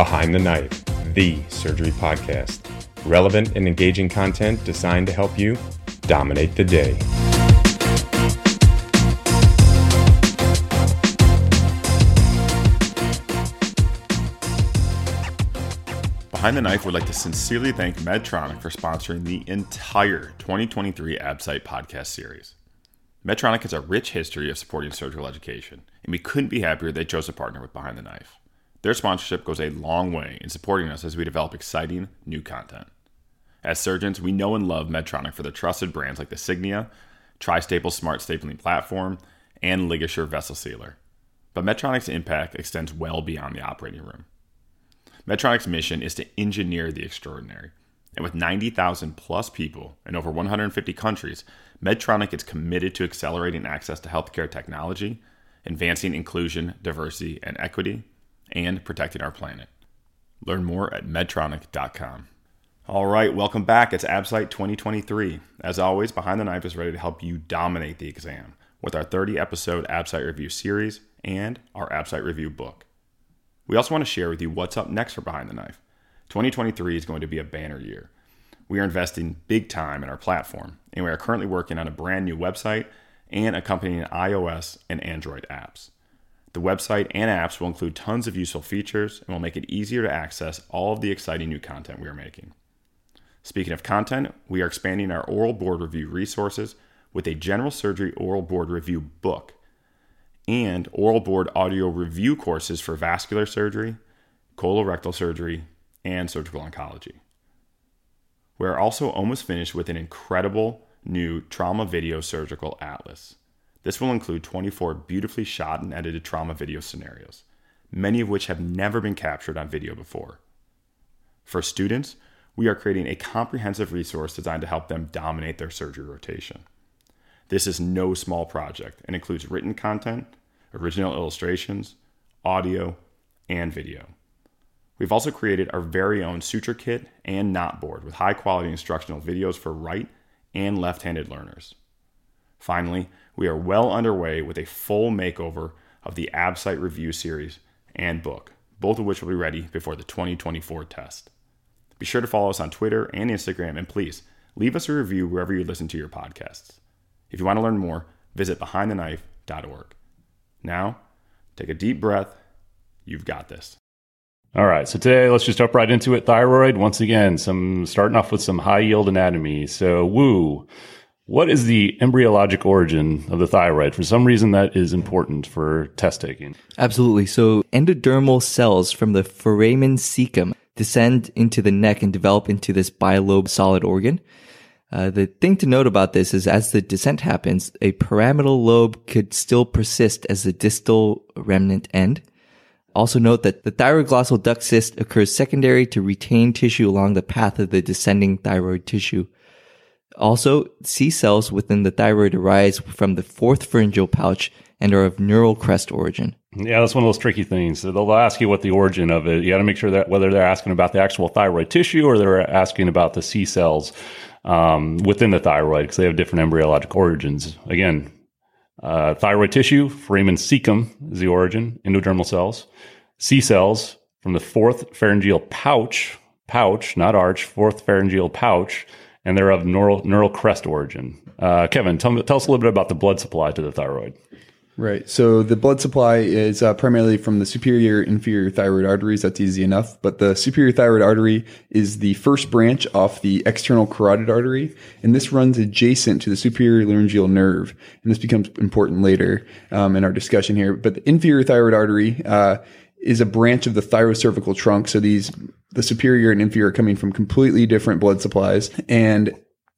Behind the Knife, the surgery podcast. Relevant and engaging content designed to help you dominate the day. Behind the Knife would like to sincerely thank Medtronic for sponsoring the entire 2023 AbSite podcast series. Medtronic has a rich history of supporting surgical education, and we couldn't be happier they chose to partner with Behind the Knife. Their sponsorship goes a long way in supporting us as we develop exciting new content. As surgeons, we know and love Medtronic for their trusted brands like the Signia, Tri-Staple Smart Stapling Platform, and LigaSure Vessel Sealer. But Medtronic's impact extends well beyond the operating room. Medtronic's mission is to engineer the extraordinary. And with 90,000 plus people in over 150 countries, Medtronic is committed to accelerating access to healthcare technology, advancing inclusion, diversity, and equity, and protecting our planet. Learn more at medtronic.com. All right, welcome back. It's AbSite 2023. As always, Behind the Knife is ready to help you dominate the exam with our 30 episode AbSite review series and our AbSite review book. We also want to share with you what's up next for Behind the Knife. 2023 is going to be a banner year. We are investing big time in our platform, and we are currently working on a brand new website and accompanying iOS and Android apps. The website and apps will include tons of useful features and will make it easier to access all of the exciting new content we are making. Speaking of content, we are expanding our oral board review resources with a general surgery oral board review book and oral board audio review courses for vascular surgery, colorectal surgery, and surgical oncology. We're also almost finished with an incredible new trauma video surgical atlas. This will include 24 beautifully shot and edited trauma video scenarios, many of which have never been captured on video before. For students, we are creating a comprehensive resource designed to help them dominate their surgery rotation. This is no small project and includes written content, original illustrations, audio, and video. We've also created our very own suture kit and knot board with high quality instructional videos for right and left handed learners. Finally, we are well underway with a full makeover of the AbSite review series and book, both of which will be ready before the 2024 test. Be sure to follow us on Twitter and Instagram, and please leave us a review wherever you listen to your podcasts. If you want to learn more, visit behindtheknife.org. Now, take a deep breath. You've got this. All right, so today let's just jump right into it. Thyroid, once again, some starting off with some high yield anatomy. So, woo, what is the embryologic origin of the thyroid? For some reason, that is important for test taking. Absolutely. So, endodermal cells from the foramen cecum descend into the neck and develop into this bilobe solid organ. Uh, the thing to note about this is as the descent happens, a pyramidal lobe could still persist as the distal remnant end. Also note that the thyroglossal duct cyst occurs secondary to retained tissue along the path of the descending thyroid tissue. Also, C cells within the thyroid arise from the fourth pharyngeal pouch and are of neural crest origin. Yeah, that's one of those tricky things. They'll ask you what the origin of it. You got to make sure that whether they're asking about the actual thyroid tissue or they're asking about the C cells um, within the thyroid because they have different embryologic origins. Again, uh, thyroid tissue, foramen cecum is the origin, endodermal cells. C cells from the fourth pharyngeal pouch, pouch, not arch, fourth pharyngeal pouch, and they're of neural, neural crest origin. Uh, Kevin, tell, tell us a little bit about the blood supply to the thyroid. Right. So the blood supply is uh, primarily from the superior inferior thyroid arteries. That's easy enough. But the superior thyroid artery is the first branch off the external carotid artery, and this runs adjacent to the superior laryngeal nerve. And this becomes important later um, in our discussion here. But the inferior thyroid artery uh, is a branch of the thyrocervical trunk. So these the superior and inferior are coming from completely different blood supplies, and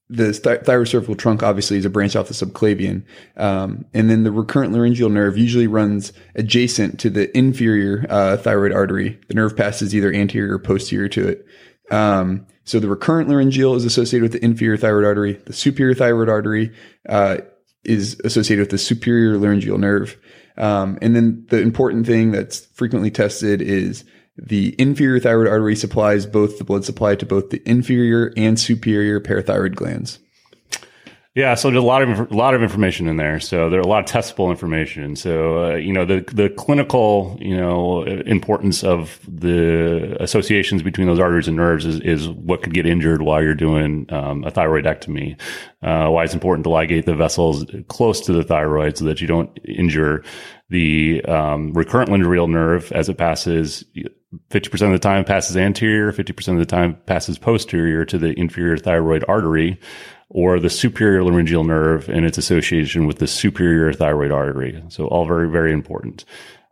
the thyrocervical trunk obviously is a branch off the subclavian. Um, and then the recurrent laryngeal nerve usually runs adjacent to the inferior uh, thyroid artery. The nerve passes either anterior or posterior to it. Um, so the recurrent laryngeal is associated with the inferior thyroid artery. The superior thyroid artery uh, is associated with the superior laryngeal nerve. Um, and then the important thing that's frequently tested is the inferior thyroid artery supplies both the blood supply to both the inferior and superior parathyroid glands. Yeah, so there's a lot of a lot of information in there. So there are a lot of testable information. So uh, you know the the clinical you know importance of the associations between those arteries and nerves is, is what could get injured while you're doing um, a thyroidectomy. Uh, why it's important to ligate the vessels close to the thyroid so that you don't injure the um, recurrent laryngeal nerve as it passes. 50% of the time passes anterior, 50% of the time passes posterior to the inferior thyroid artery or the superior laryngeal nerve and its association with the superior thyroid artery. So all very, very important.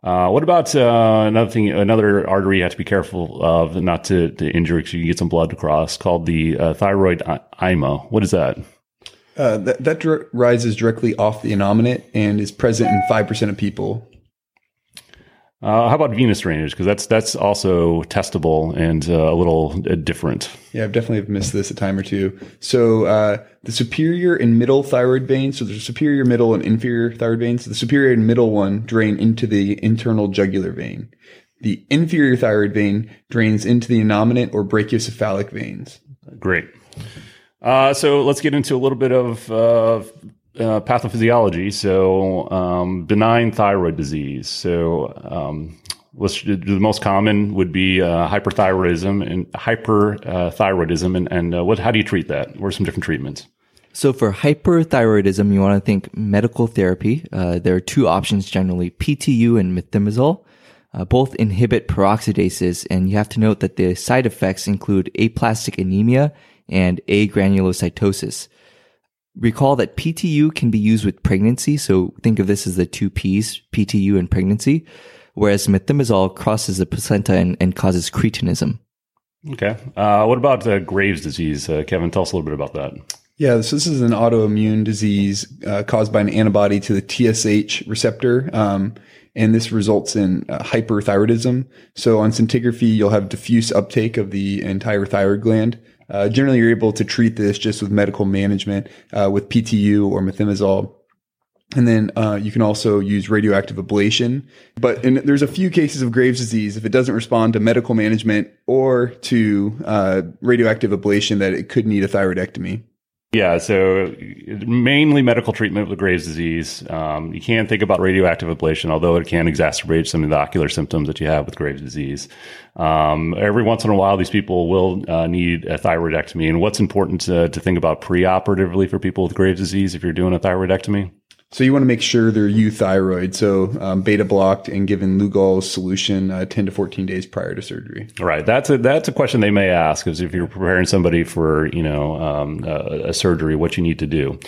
Uh, what about uh, another thing? Another artery you have to be careful of not to, to injure because you can get some blood across, called the uh, thyroid ima. What is that? Uh, that that dr- rises directly off the innominate and is present in five percent of people. Uh, how about venous drainage? Because that's that's also testable and uh, a little uh, different. Yeah, I've definitely missed this a time or two. So uh, the superior and middle thyroid veins. So there's superior, middle, and inferior thyroid veins. The superior and middle one drain into the internal jugular vein. The inferior thyroid vein drains into the innominate or brachiocephalic veins. Great. Uh, so let's get into a little bit of uh, pathophysiology. So, um, benign thyroid disease. So, um, the most common would be uh, hyperthyroidism and hyperthyroidism. And, and uh, what? How do you treat that? What are some different treatments? So for hyperthyroidism, you want to think medical therapy. Uh, there are two options generally: PTU and methimazole. Both inhibit peroxidases, and you have to note that the side effects include aplastic anemia and agranulocytosis. Recall that PTU can be used with pregnancy, so think of this as the two P's, PTU and pregnancy, whereas methimazole crosses the placenta and, and causes cretinism. Okay. Uh, what about uh, Graves' disease? Uh, Kevin, tell us a little bit about that. Yeah, so this is an autoimmune disease uh, caused by an antibody to the TSH receptor. Um, and this results in uh, hyperthyroidism. So on scintigraphy, you'll have diffuse uptake of the entire thyroid gland. Uh, generally, you're able to treat this just with medical management uh, with PTU or methimazole. And then uh, you can also use radioactive ablation. But in, there's a few cases of Graves' disease, if it doesn't respond to medical management or to uh, radioactive ablation, that it could need a thyroidectomy. Yeah, so mainly medical treatment with Graves' disease. Um, you can think about radioactive ablation, although it can exacerbate some of the ocular symptoms that you have with Graves' disease. Um, every once in a while, these people will uh, need a thyroidectomy. And what's important to, to think about preoperatively for people with Graves' disease if you're doing a thyroidectomy? So you want to make sure they're euthyroid, so um, beta blocked and given Lugol's solution uh, 10 to 14 days prior to surgery. Right. That's a that's a question they may ask is if you're preparing somebody for you know um, a, a, surgery, what you need to do.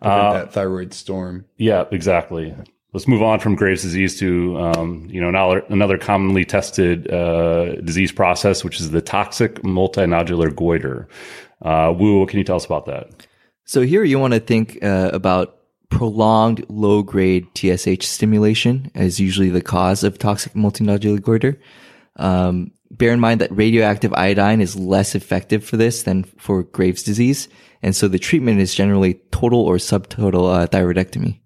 Uh, that thyroid storm. Yeah, exactly. Let's move on from Graves' disease to um, you know another, another commonly tested uh, disease process, which is the toxic multinodular goiter. Uh, Wu, what can you tell us about that? So here you want to think uh, about prolonged low grade TSH stimulation is usually the cause of toxic multinodular goiter. Um, bear in mind that radioactive iodine is less effective for this than for Graves' disease. And so the treatment is generally total or subtotal uh, thyroidectomy.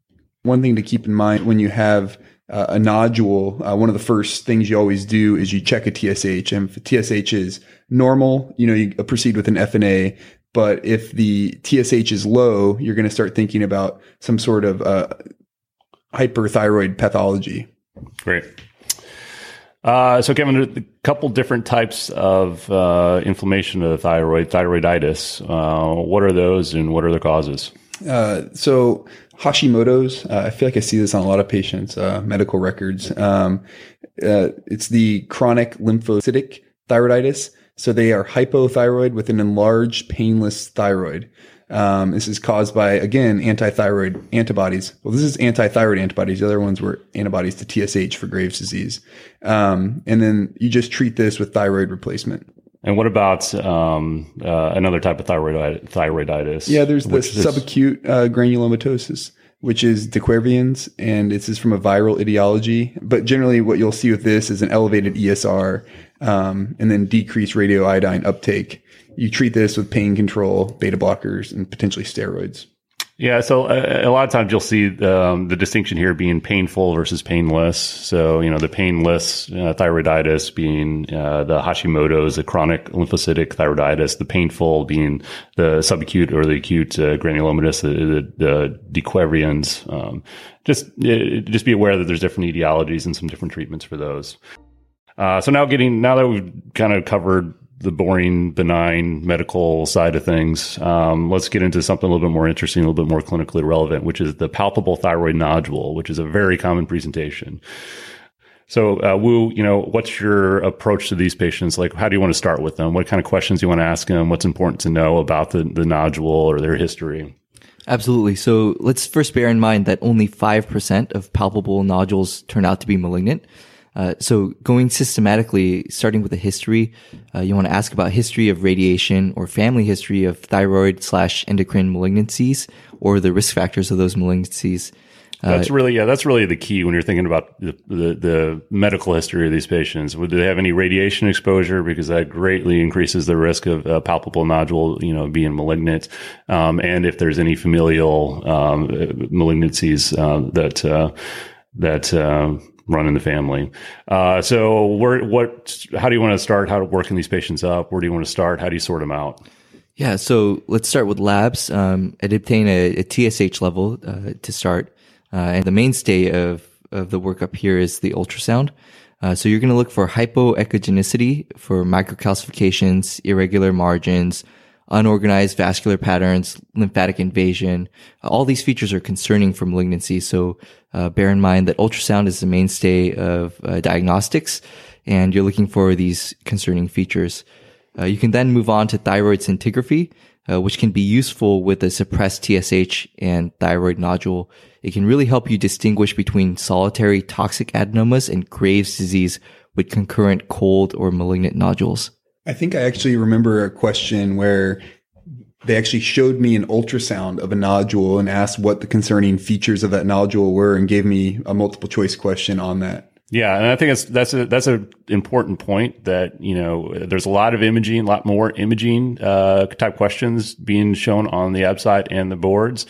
One thing to keep in mind when you have uh, a nodule, uh, one of the first things you always do is you check a TSH. And if TSH is normal, you know, you proceed with an FNA. But if the TSH is low, you're going to start thinking about some sort of uh, hyperthyroid pathology. Great. Uh, so, Kevin, a couple different types of uh, inflammation of the thyroid, thyroiditis. Uh, what are those and what are the causes? Uh, so, Hashimoto's, uh, I feel like I see this on a lot of patients' medical records. Um, it's the chronic lymphocytic thyroiditis. So they are hypothyroid with an enlarged painless thyroid. Um, this is caused by, again, antithyroid antibodies. Well, this is antithyroid antibodies. The other ones were antibodies to TSH for Graves' disease. Um, and then you just treat this with thyroid replacement. And what about um, uh, another type of thyroid thyroiditis? Yeah, there's the subacute uh, granulomatosis, which is de Quervain's, and this is from a viral etiology. But generally, what you'll see with this is an elevated ESR um, and then decrease radioiodine uptake. You treat this with pain control, beta blockers, and potentially steroids. Yeah, so a, a, lot of times you'll see um, the distinction here being painful versus painless. So, you know, the painless uh, thyroiditis being uh, the Hashimoto's, the chronic lymphocytic thyroiditis, the painful being the subacute or the acute uh, granulomatous, the, the, the Um, just, uh, just be aware that there's different etiologies and some different treatments for those. Uh, so now getting, now that we've kind of covered the boring, benign medical side of things, um, let's get into something a little bit more interesting, a little bit more clinically relevant, which is the palpable thyroid nodule, which is a very common presentation. So, uh, Wu, you know, what's your approach to these patients? Like, how do you want to start with them? What kind of questions do you want to ask them? What's important to know about the, the nodule or their history? Absolutely. So let's first bear in mind that only 5% of palpable nodules turn out to be malignant. Uh, so going systematically, starting with a history, uh, you want to ask about history of radiation or family history of thyroid slash endocrine malignancies or the risk factors of those malignancies. Uh, that's really yeah. That's really the key when you're thinking about the, the, the medical history of these patients. Would they have any radiation exposure? Because that greatly increases the risk of a palpable nodule, you know, being malignant. Um, and if there's any familial um, malignancies uh, that uh, that uh, run in the family. Uh, so where, what, how do you want to start? How to working these patients up? Where do you want to start? How do you sort them out? Yeah. So let's start with labs. Um, I'd obtain a, a TSH level, uh, to start. Uh, and the mainstay of, of the workup here is the ultrasound. Uh, so you're going to look for hypoechogenicity for microcalcifications, irregular margins, unorganized vascular patterns, lymphatic invasion. All these features are concerning for malignancy. So uh, bear in mind that ultrasound is the mainstay of uh, diagnostics, and you're looking for these concerning features. Uh, you can then move on to thyroid scintigraphy, uh, which can be useful with a suppressed TSH and thyroid nodule. It can really help you distinguish between solitary toxic adenomas and Graves' disease with concurrent cold or malignant nodules. I think I actually remember a question where they actually showed me an ultrasound of a nodule and asked what the concerning features of that nodule were and gave me a multiple choice question on that. Yeah, and I think that's that's a that's an important point that you know there's a lot of imaging, a lot more imaging uh, type questions being shown on the website and the boards.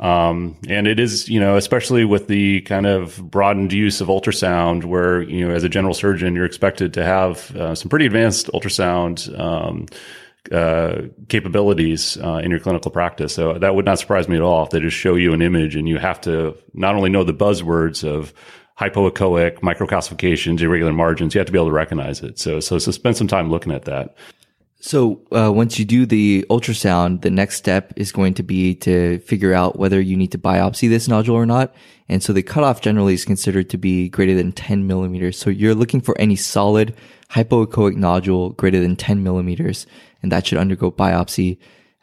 Um, and it is, you know, especially with the kind of broadened use of ultrasound, where you know, as a general surgeon, you're expected to have uh, some pretty advanced ultrasound. Um, uh, capabilities uh, in your clinical practice. So that would not surprise me at all if they just show you an image and you have to not only know the buzzwords of hypoechoic, microcalcifications, irregular margins, you have to be able to recognize it. So, so, so spend some time looking at that. So uh, once you do the ultrasound, the next step is going to be to figure out whether you need to biopsy this nodule or not. And so the cutoff generally is considered to be greater than 10 millimeters. So you're looking for any solid hypoechoic nodule greater than 10 millimeters, and that should undergo biopsy.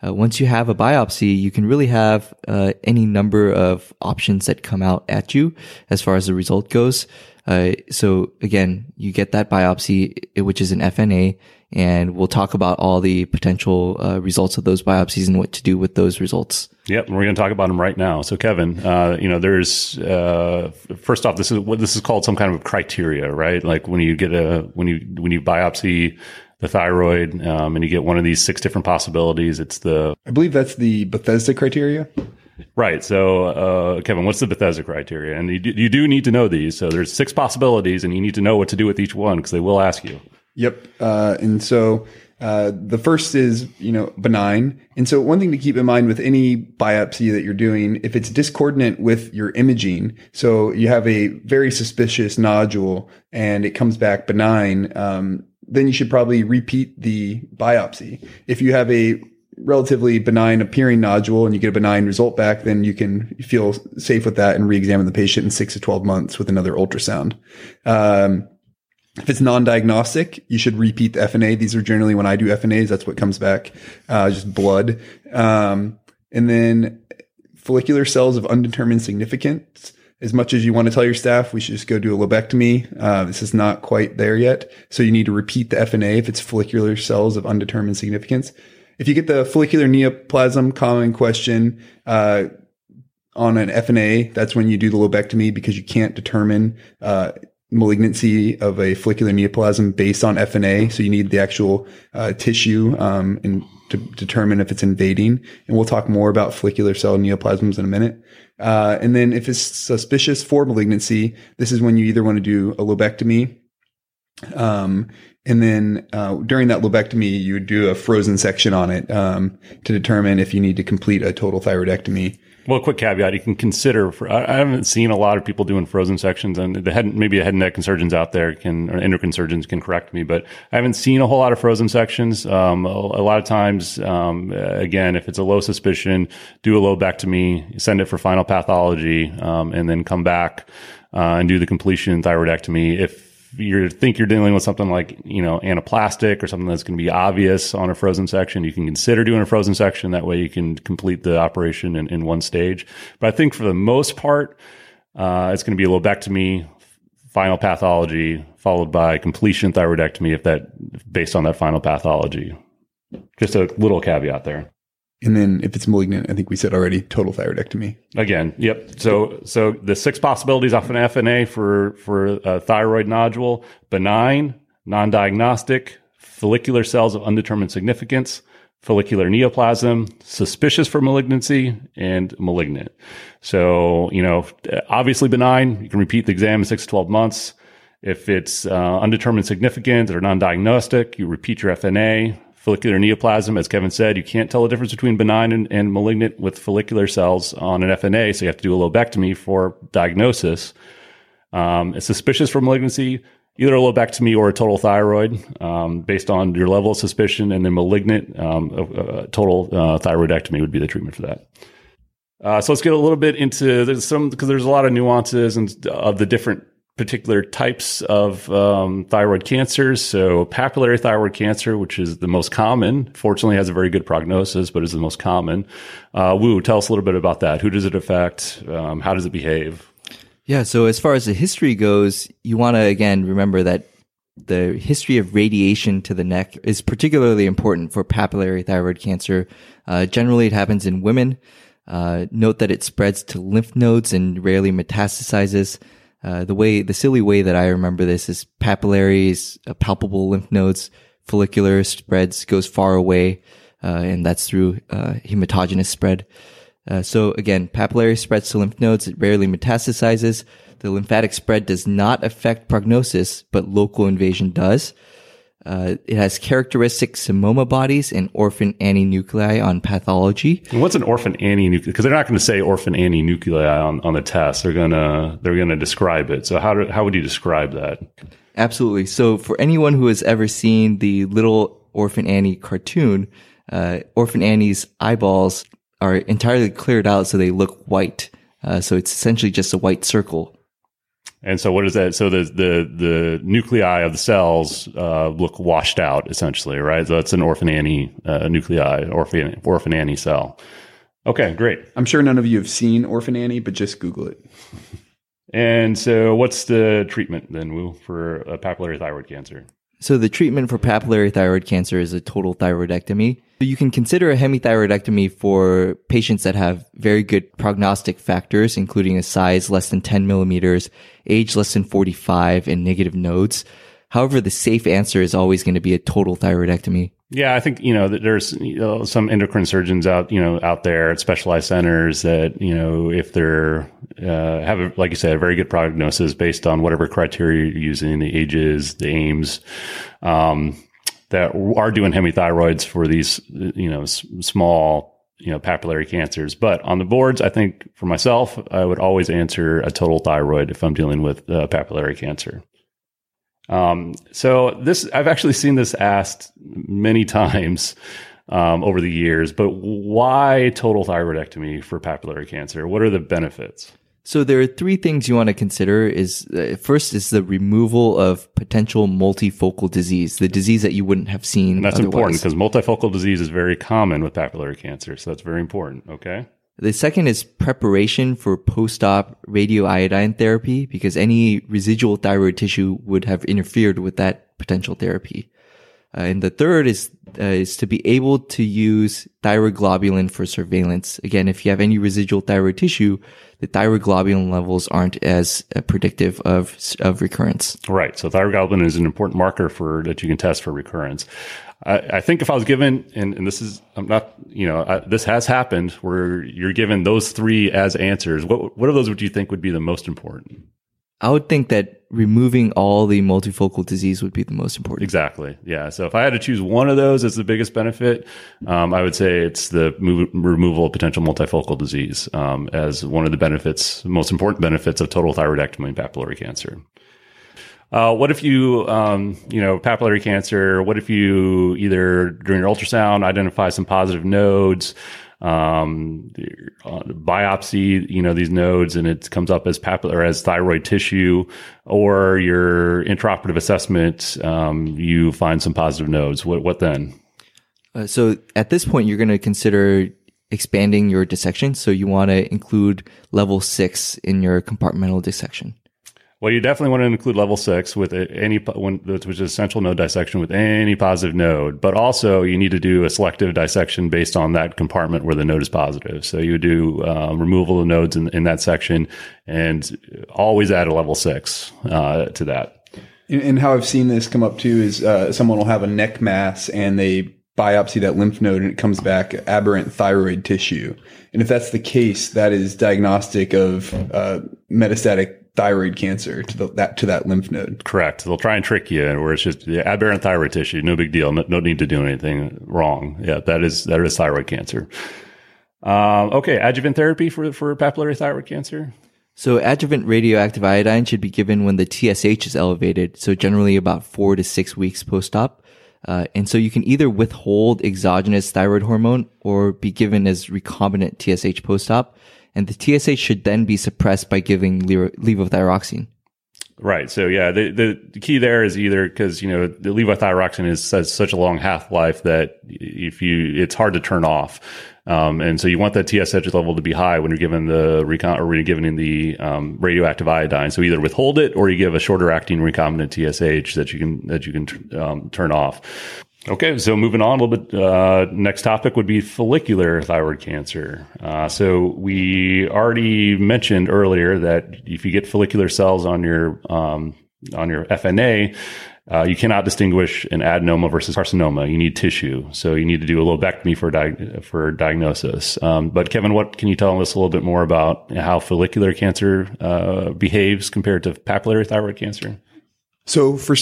Uh, once you have a biopsy, you can really have uh, any number of options that come out at you as far as the result goes. Uh, so again, you get that biopsy, which is an FNA, and we'll talk about all the potential uh, results of those biopsies and what to do with those results. Yep, we're going to talk about them right now. So, Kevin, uh, you know, there's uh, first off, this is what this is called some kind of criteria, right? Like when you get a when you when you biopsy the thyroid um, and you get one of these six different possibilities. It's the I believe that's the Bethesda criteria. Right. So, uh, Kevin, what's the Bethesda criteria? And you do, you do need to know these. So there's six possibilities, and you need to know what to do with each one because they will ask you. Yep. Uh, and so uh, the first is, you know, benign. And so one thing to keep in mind with any biopsy that you're doing, if it's discordant with your imaging, so you have a very suspicious nodule and it comes back benign, um, then you should probably repeat the biopsy. If you have a relatively benign appearing nodule and you get a benign result back, then you can feel safe with that and re-examine the patient in six to 12 months with another ultrasound. Um, if it's non-diagnostic, you should repeat the FNA. These are generally when I do FNAs, that's what comes back, uh, just blood. Um, and then follicular cells of undetermined significance. As much as you want to tell your staff, we should just go do a lobectomy. Uh, this is not quite there yet. So you need to repeat the FNA if it's follicular cells of undetermined significance. If you get the follicular neoplasm common question, uh, on an FNA, that's when you do the lobectomy because you can't determine, uh, malignancy of a follicular neoplasm based on FNA. So you need the actual uh, tissue um, to determine if it's invading. And we'll talk more about follicular cell neoplasms in a minute. Uh, and then if it's suspicious for malignancy, this is when you either want to do a lobectomy. Um, and then uh, during that lobectomy, you would do a frozen section on it um, to determine if you need to complete a total thyroidectomy. Well, quick caveat: you can consider. For, I haven't seen a lot of people doing frozen sections, and the head, maybe a head and neck surgeons out there can, or endocrine surgeons can correct me, but I haven't seen a whole lot of frozen sections. Um, a, a, lot of times, um, again, if it's a low suspicion, do a lobectomy, send it for final pathology, um, and then come back uh, and do the completion thyroidectomy. If you think you're dealing with something like you know anaplastic or something that's going to be obvious on a frozen section, you can consider doing a frozen section. That way, you can complete the operation in, in one stage. But I think for the most part, uh, it's going to be a lobectomy, final pathology, followed by completion thyroidectomy. If that based on that final pathology, just a little caveat there. And then if it's malignant, I think we said already total thyroidectomy. Again, yep. So so the six possibilities off an FNA for for a thyroid nodule: benign, non-diagnostic, follicular cells of undetermined significance, follicular neoplasm, suspicious for malignancy, and malignant. So you know, obviously benign. You can repeat the exam in six to twelve months. If it's uh, undetermined significance or non-diagnostic, you repeat your FNA follicular neoplasm, as Kevin said, you can't tell the difference between benign and, and, malignant with follicular cells on an FNA, so you have to do a lobectomy for diagnosis. Um, it's suspicious for malignancy, either a lobectomy or a total thyroid, um, based on your level of suspicion, and then malignant, um, a, a total uh, thyroidectomy would be the treatment for that. Uh, so let's get a little bit into there's some because there's a lot of nuances and of the different particular types of um, thyroid cancers. So, papillary thyroid cancer, which is the most common, fortunately has a very good prognosis, but is the most common. Uh, Woo, tell us a little bit about that. Who does it affect? Um, how does it behave? Yeah. So, as far as the history goes, you want to again remember that the history of radiation to the neck is particularly important for papillary thyroid cancer. Uh, generally, it happens in women. Uh, note that it spreads to lymph nodes and rarely metastasizes. Uh, the way, the silly way that I remember this is papillaries, uh, palpable lymph nodes, follicular spreads goes far away, uh, and that's through uh, hematogenous spread. Uh, so again, papillary spreads to lymph nodes, it rarely metastasizes. The lymphatic spread does not affect prognosis, but local invasion does. Uh, it has characteristic Psammoma bodies and orphan Annie nuclei on pathology. And what's an orphan Annie nuclei? Because they're not going to say orphan Annie nuclei on, on the test. They're gonna they're gonna describe it. So how do, how would you describe that? Absolutely. So for anyone who has ever seen the little orphan Annie cartoon, uh, orphan Annie's eyeballs are entirely cleared out so they look white. Uh, so it's essentially just a white circle. And so, what is that? So the the the nuclei of the cells uh, look washed out, essentially, right? So that's an orphan Annie uh, nuclei, orphan orphan Annie cell. Okay, great. I'm sure none of you have seen Orphan Annie, but just Google it. And so, what's the treatment then, Woo, for a papillary thyroid cancer? So the treatment for papillary thyroid cancer is a total thyroidectomy. So you can consider a hemithyroidectomy for patients that have very good prognostic factors, including a size less than 10 millimeters, age less than 45, and negative nodes. However, the safe answer is always going to be a total thyroidectomy. Yeah, I think you know there's you know, some endocrine surgeons out you know out there at specialized centers that you know if they're uh, have a, like you said a very good prognosis based on whatever criteria you're using, the ages, the AMES, um, that are doing hemithyroids for these you know s- small you know papillary cancers. But on the boards, I think for myself, I would always answer a total thyroid if I'm dealing with uh, papillary cancer. Um, so this, I've actually seen this asked many times um, over the years, but why total thyroidectomy for papillary cancer? What are the benefits? So there are three things you want to consider is uh, first is the removal of potential multifocal disease, the disease that you wouldn't have seen. And that's otherwise. important because multifocal disease is very common with papillary cancer. So that's very important. Okay. The second is preparation for post-op radioiodine therapy because any residual thyroid tissue would have interfered with that potential therapy. Uh, and the third is uh, is to be able to use thyroglobulin for surveillance. Again, if you have any residual thyroid tissue, the thyroglobulin levels aren't as uh, predictive of of recurrence. Right. So thyroglobulin is an important marker for that you can test for recurrence. I, I think if I was given, and, and this is, I'm not, you know, I, this has happened where you're given those three as answers. What, what of those would you think would be the most important? I would think that removing all the multifocal disease would be the most important. Exactly. Yeah. So if I had to choose one of those as the biggest benefit, um, I would say it's the move, removal of potential multifocal disease um, as one of the benefits, most important benefits of total thyroidectomy and papillary cancer. Uh, what if you, um, you know, papillary cancer? What if you either during your ultrasound identify some positive nodes? um, biopsy, you know, these nodes and it comes up as papillary, as thyroid tissue, or your intraoperative assessment, um, you find some positive nodes. What, what then? Uh, so at this point, you're going to consider expanding your dissection. So you want to include level six in your compartmental dissection. Well, you definitely want to include level six with any which is essential node dissection with any positive node, but also you need to do a selective dissection based on that compartment where the node is positive. So you do um, removal of nodes in, in that section, and always add a level six uh, to that. And, how I've seen this come up too is uh, someone will have a neck mass and they biopsy that lymph node and it comes back aberrant thyroid tissue. And if that's the case, that is diagnostic of uh, metastatic thyroid cancer to the, that to that lymph node. Correct. They'll try and trick you, where it's just yeah, aberrant thyroid tissue, no big deal, no, no, need to do anything wrong. Yeah, that is that is thyroid cancer. Um, okay, adjuvant therapy for for papillary thyroid cancer. So adjuvant radioactive iodine should be given when the TSH is elevated. So generally about four to six weeks post-op. Uh, and so you can either withhold exogenous thyroid hormone or be given as recombinant TSH post-op and the TSH should then be suppressed by giving levothyroxine. Right. So yeah, the, the key there is either because you know the levothyroxine is has such a long half life that if you it's hard to turn off, um, and so you want that TSH level to be high when you're given the recon or when you're given in the um, radioactive iodine. So either withhold it or you give a shorter acting recombinant TSH that you can that you can um, turn off. Okay, so moving on a little bit. Uh, next topic would be follicular thyroid cancer. Uh, so we already mentioned earlier that if you get follicular cells on your um, on your FNA, uh, you cannot distinguish an adenoma versus carcinoma. You need tissue, so you need to do a lobectomy for di- for diagnosis. Um, but Kevin, what can you tell us a little bit more about how follicular cancer uh, behaves compared to papillary thyroid cancer? So for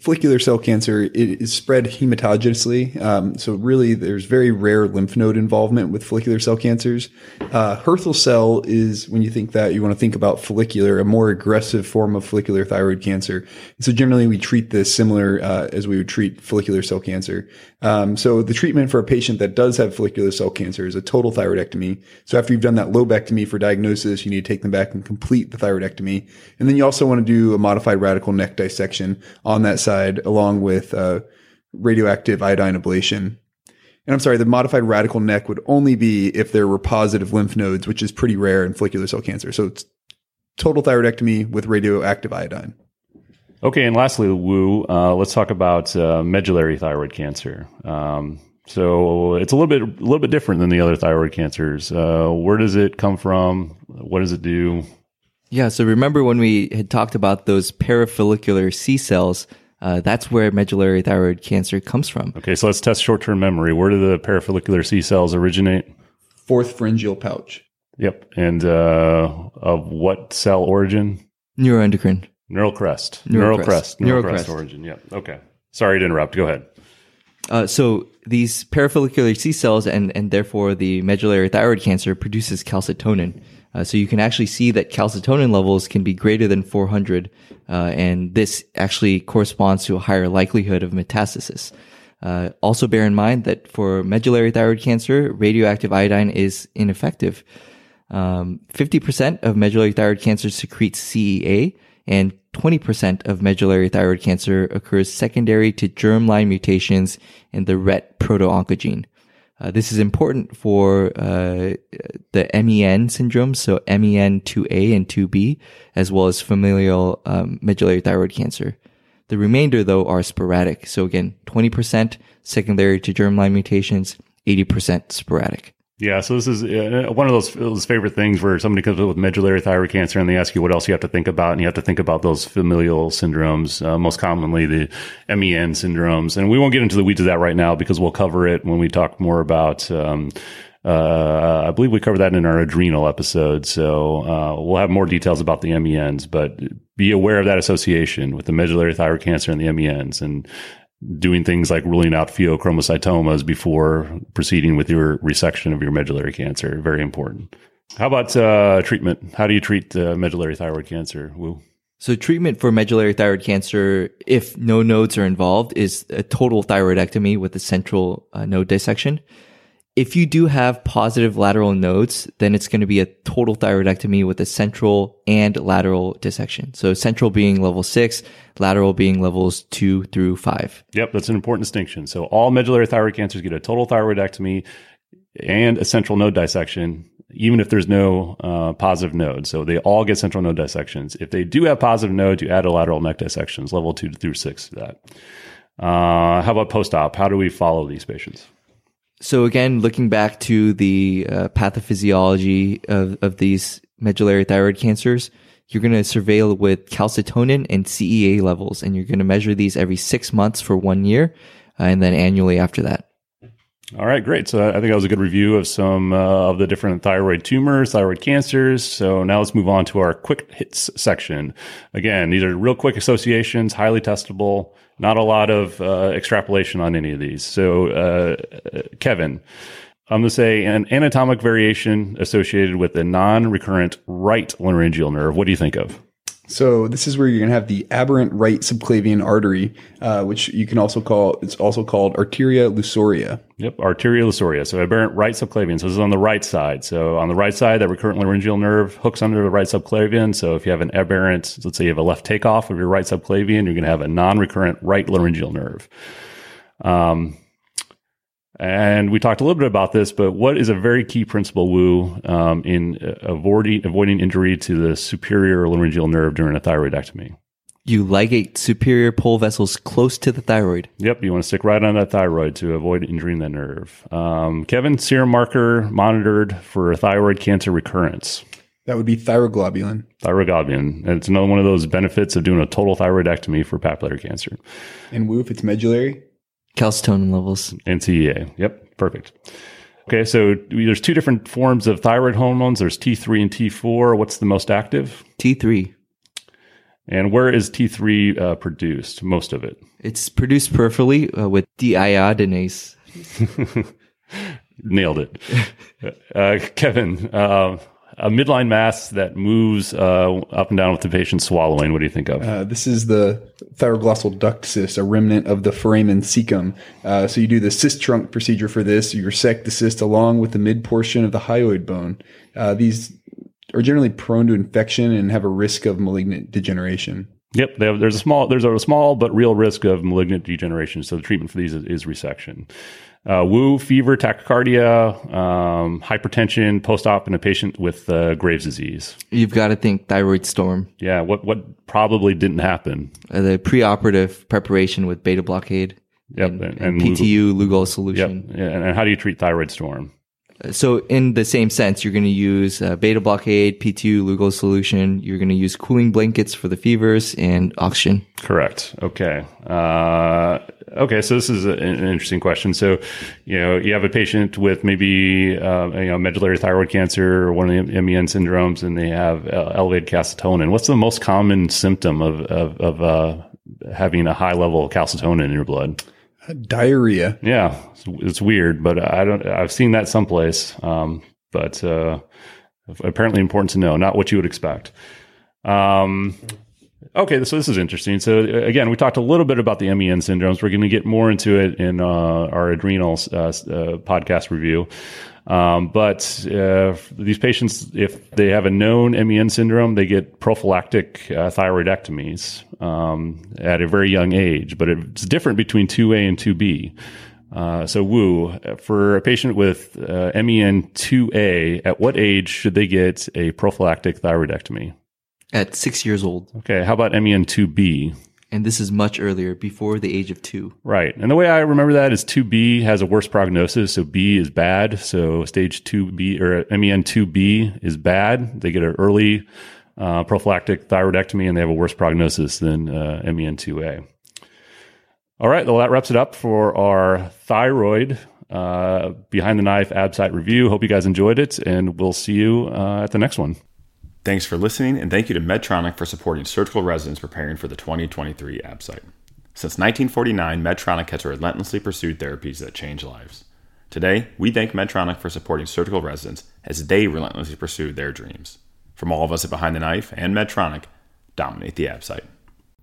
follicular cell cancer, it is spread hematogenously. Um, so really, there's very rare lymph node involvement with follicular cell cancers. Uh, cell is when you think that you want to think about follicular, a more aggressive form of follicular thyroid cancer. And so generally, we treat this similar uh, as we would treat follicular cell cancer. Um, so the treatment for a patient that does have follicular cell cancer is a total thyroidectomy. So after you've done that lobectomy for diagnosis, you need to take them back and complete the thyroidectomy. And then you also want to do a modified radical neck dissection on that side, along with uh, radioactive iodine ablation. And I'm sorry, the modified radical neck would only be if there were positive lymph nodes, which is pretty rare in follicular cell cancer. So it's total thyroidectomy with radioactive iodine. Okay, and lastly, Wu, uh, let's talk about uh, medullary thyroid cancer. Um, so it's a little bit a little bit different than the other thyroid cancers. Uh, where does it come from? What does it do? Yeah, so remember when we had talked about those parafollicular C cells? Uh, that's where medullary thyroid cancer comes from. Okay, so let's test short term memory. Where do the parafollicular C cells originate? Fourth pharyngeal pouch. Yep, and uh, of what cell origin? Neuroendocrine. Neural crest. Neural, crest. Neural, crest origin. Yeah. Okay. Sorry to interrupt. Go ahead. Uh, so these parafollicular C cells and, and therefore the medullary thyroid cancer produces calcitonin. Uh, so you can actually see that calcitonin levels can be greater than 400, uh, and this actually corresponds to a higher likelihood of metastasis. Uh, also bear in mind that for medullary thyroid cancer, radioactive iodine is ineffective. Um, 50% of medullary thyroid cancer secretes CEA, and 20% of medullary thyroid cancer occurs secondary to germline mutations in the RET proto-oncogene. Uh, this is important for uh, the MEN syndrome, so MEN2A and 2B, as well as familial um, medullary thyroid cancer. The remainder, though, are sporadic. So again, 20% secondary to germline mutations, 80% sporadic. Yeah, so this is uh, one of those, those favorite things where somebody comes up with medullary thyroid cancer and they ask you what else you have to think about, and you have to think about those familial syndromes, uh, most commonly the MEN syndromes. And we won't get into the weeds of that right now because we'll cover it when we talk more about. Um, uh, I believe we covered that in our adrenal episode, so uh, we'll have more details about the MENs. But be aware of that association with the medullary thyroid cancer and the MENs, and doing things like ruling out pheochromocytomas before proceeding with your resection of your medullary cancer. Very important. How about uh, treatment? How do you treat uh, medullary thyroid cancer? Woo. So treatment for medullary thyroid cancer, if no nodes are involved, is a total thyroidectomy with a central uh, node dissection. If you do have positive lateral nodes, then it's going to be a total thyroidectomy with a central and lateral dissection. So central being level six, lateral being levels two through five. Yep, that's an important distinction. So all medullary thyroid cancers get a total thyroidectomy and a central node dissection, even if there's no uh, positive node. So they all get central node dissections. If they do have positive nodes, you add a lateral neck dissections, level two through six to that. Uh, how about post-op? How do we follow these patients? So again, looking back to the uh, pathophysiology of, of these medullary thyroid cancers, you're going to surveil with calcitonin and CEA levels, and you're going to measure these every six months for one year, uh, and then annually after that. All right, great. So I think that was a good review of some uh, of the different thyroid tumors, thyroid cancers. So now let's move on to our quick hits section. Again, these are real quick associations, highly testable. Not a lot of uh, extrapolation on any of these. So, uh, Kevin, I'm going to say an anatomic variation associated with a non-recurrent right laryngeal nerve. What do you think of? So this is where you're going to have the aberrant right subclavian artery, uh, which you can also call it's also called arteria lusoria. Yep, arteria lusoria. So aberrant right subclavian. So this is on the right side. So on the right side, that recurrent laryngeal nerve hooks under the right subclavian. So if you have an aberrant, let's say you have a left takeoff of your right subclavian, you're going to have a non-recurrent right laryngeal nerve. Um, and we talked a little bit about this, but what is a very key principle, Woo, um, in avoiding avoiding injury to the superior laryngeal nerve during a thyroidectomy? You ligate superior pole vessels close to the thyroid. Yep, you want to stick right on that thyroid to avoid injuring the nerve. Um, Kevin, serum marker monitored for thyroid cancer recurrence. That would be thyroglobulin. Thyroglobulin. And it's another one of those benefits of doing a total thyroidectomy for papillary cancer. And Woo, if it's medullary, calcitonin levels. And CEA. Yep, perfect. Okay, so there's two different forms of thyroid hormones. There's T3 and T4. What's the most active? T3. And where is T3 uh, produced? Most of it. It's produced peripherally uh, with deiodinase. Nailed it. Uh, Kevin, uh, a midline mass that moves uh, up and down with the patient swallowing. What do you think of? Uh, this is the thyroglossal duct cyst, a remnant of the foramen cecum. Uh, so you do the Sistrunk procedure for this. You resect the cyst along with the mid portion of the hyoid bone. Uh, these are generally prone to infection and have a risk of malignant degeneration. Yep, have, there's a small there's a small but real risk of malignant degeneration. So the treatment for these is, is resection uh, woo, fever, tachycardia, um, hypertension, post-op in a patient with uh, Graves' disease. You've got to think thyroid storm. Yeah, what what probably didn't happen? Uh, the preoperative preparation with beta blockade. Yep, and, and, and PTU Lugol solution. Yep, and how do you treat thyroid storm? So in the same sense, you're going to use uh, beta blockade, PTU Lugol solution. You're going to use cooling blankets for the fevers and oxygen. Correct. Okay. Okay. So this is an interesting question. So, you know, you have a patient with maybe uh, you know medullary thyroid cancer or one of the MEN syndromes, and they have uh, elevated calcitonin. What's the most common symptom of of, of uh, having a high level of calcitonin in your blood? diarrhea. Yeah, it's, it's, weird, but I don't. I've seen that someplace. Um, but uh, apparently important to know, not what you would expect. Um, okay, so this is interesting. So again, we talked a little bit about the MEN syndromes. We're going to get more into it in uh, our adrenal uh, uh, podcast review. Um, but uh, these patients, if they have a known MEN syndrome, they get prophylactic uh, thyroidectomies um, at a very young age. But it's different between 2A and 2B. Uh, so, Woo, for a patient with uh, MEN 2A, at what age should they get a prophylactic thyroidectomy? At six years old. Okay. How about MEN 2B? And this is much earlier, before the age of two. Right. And the way I remember that is 2B has a worse prognosis. So B is bad. So stage 2B or MEN 2B is bad. They get an early uh, prophylactic thyroidectomy and they have a worse prognosis than uh, MEN 2A. All right. Well, that wraps it up for our thyroid uh, behind the knife ABSITE review. Hope you guys enjoyed it, and we'll see you uh, at the next one. Thanks for listening, and thank you to Medtronic for supporting surgical residents preparing for the 2023 ABSITE. Since 1949, Medtronic has relentlessly pursued therapies that change lives. Today, we thank Medtronic for supporting surgical residents as they relentlessly pursue their dreams. From all of us at Behind the Knife and Medtronic, dominate the ABSITE.